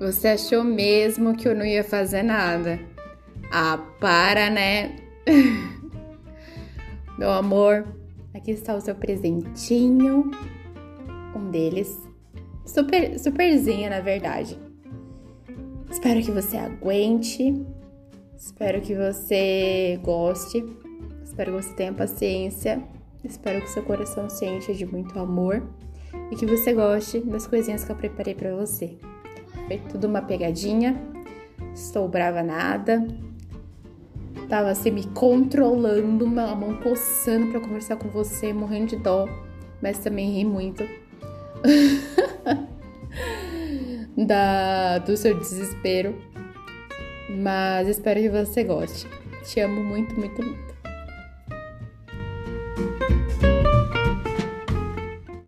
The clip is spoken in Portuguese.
Você achou mesmo que eu não ia fazer nada? Ah, para, né? Meu amor, aqui está o seu presentinho. Um deles. Super, superzinho, na verdade. Espero que você aguente. Espero que você goste. Espero que você tenha paciência. Espero que seu coração se encha de muito amor e que você goste das coisinhas que eu preparei para você. Foi tudo uma pegadinha. Estou brava nada. Tava assim me controlando, a mão coçando para conversar com você, morrendo de dó, mas também ri muito. da do seu desespero. Mas espero que você goste. Te amo muito, muito, muito.